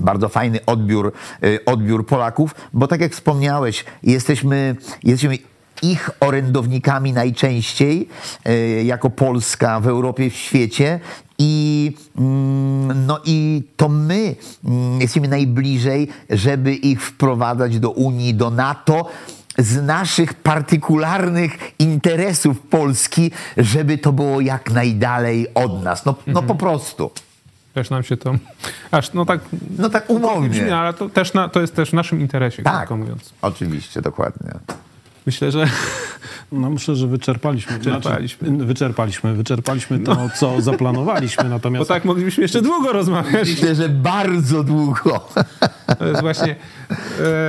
bardzo fajny odbiór, y, odbiór Polaków, bo tak jak wspomniałeś, jesteśmy, jesteśmy ich orędownikami najczęściej e, jako Polska w Europie, w świecie. I, mm, no i to my mm, jesteśmy najbliżej, żeby ich wprowadzać do Unii, do NATO z naszych partykularnych interesów Polski, żeby to było jak najdalej od nas. No, no po prostu. Też nam się to. Aż no tak. No tak umownie. Brzmi, ale to, też na, to jest też w naszym interesie, Tak, mówiąc. oczywiście, dokładnie. Myślę, że No myślę, że wyczerpaliśmy. Wyczerpaliśmy. Znaczy, wyczerpaliśmy. Wyczerpaliśmy to, co zaplanowaliśmy. bo Natomiast tak moglibyśmy jeszcze długo rozmawiać. Myślę, że bardzo długo. *laughs* To jest właśnie,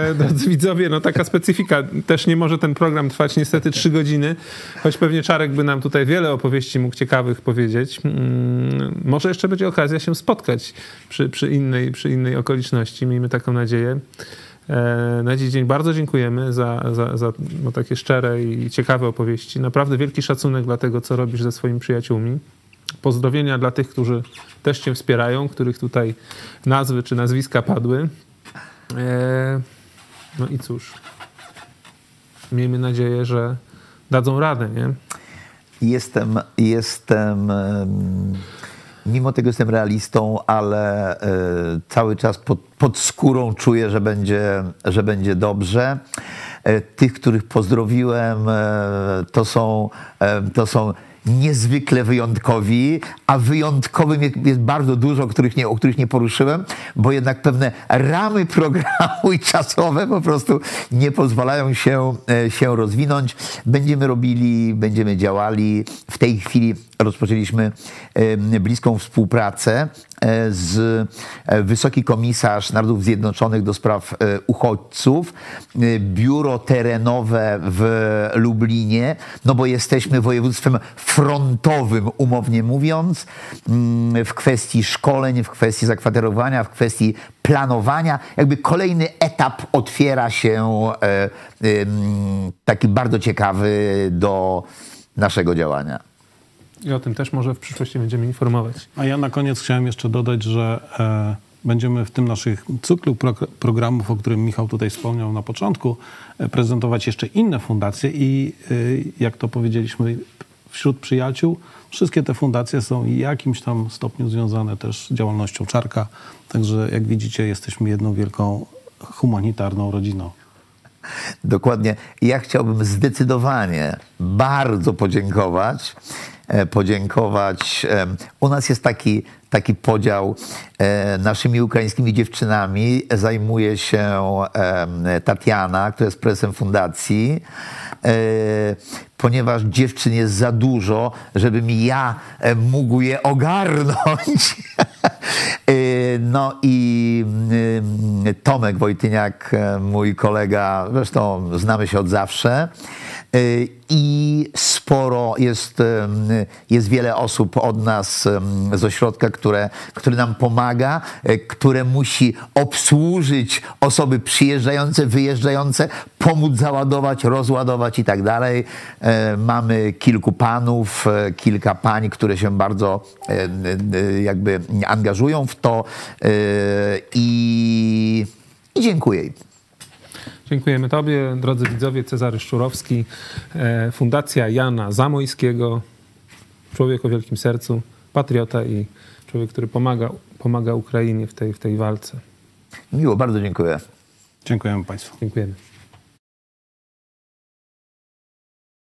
e, drodzy widzowie, no taka specyfika. Też nie może ten program trwać niestety trzy godziny, choć pewnie Czarek by nam tutaj wiele opowieści mógł ciekawych powiedzieć. Mm, może jeszcze będzie okazja się spotkać przy, przy, innej, przy innej okoliczności. Miejmy taką nadzieję. E, Na dziś dzień bardzo dziękujemy za, za, za no, takie szczere i ciekawe opowieści. Naprawdę wielki szacunek dla tego, co robisz ze swoimi przyjaciółmi. Pozdrowienia dla tych, którzy też Cię wspierają, których tutaj nazwy czy nazwiska padły. E, No i cóż, miejmy nadzieję, że dadzą radę, nie? Jestem, jestem, em, mimo tego jestem realistą, ale e, cały czas pod, pod skórą czuję, że będzie, że będzie dobrze. E, Tych, których pozdrowiłem, e, to są, to są niezwykle wyjątkowi, a wyjątkowym jest, bardzo dużo, których nie, o których nie poruszyłem, bo jednak pewne ramy programu *laughs* i czasowe po prostu nie pozwalają się, się rozwinąć. Będziemy robili, będziemy działali. W tej chwili rozpoczęliśmy bliską współpracę e, z e, Wysoki Komisarz Narodów Zjednoczonych do spraw e, uchodźców, biuro terenowe w Lublinie, no bo jesteśmy województwem frontowym, umownie mówiąc, mm, w kwestii szkoleń, w kwestii zakwaterowania, w kwestii planowania. Jakby kolejny etap otwiera się taki bardzo ciekawy do naszego działania. I o tym też może w przyszłości będziemy informować. A ja na koniec chciałem jeszcze dodać, że e, będziemy w tym naszych cyklu pro, programów, o którym Michał tutaj wspomniał na początku, e, prezentować jeszcze inne fundacje i e, jak to powiedzieliśmy wśród przyjaciół, wszystkie te fundacje są w jakimś tam stopniu związane też z działalnością Czarka. Także jak widzicie, jesteśmy jedną wielką humanitarną rodziną. Dokładnie. Ja chciałbym zdecydowanie bardzo podziękować. e, Podziękować. U nas jest taki, taki podział. e, Naszymi ukraińskimi dziewczynami zajmuje się Tatiana, która jest prezesem fundacji. E, Ponieważ dziewczyn jest za dużo, żebym ja mógł je ogarnąć. *laughs* E, No i mm, Tomek Wojtyniak, e, mój kolega, zresztą znamy się od zawsze. E, I sporo jest, em, jest wiele osób od nas em, z ośrodka, które, które nam pomaga, e, które musi obsłużyć osoby przyjeżdżające, wyjeżdżające, pomóc załadować, rozładować i tak dalej. E, Mamy kilku panów, e, kilka pań, które się bardzo e, e, jakby angażują w to e, i, i dziękuję. Dziękujemy Tobie, drodzy widzowie. Cezary Szczurowski, e, Fundacja Jana Zamojskiego, człowiek o wielkim sercu, patriota i człowiek, który pomaga, pomaga Ukrainie w tej, w tej walce. Miło, bardzo dziękuję. Dziękujemy Państwu. Dziękujemy.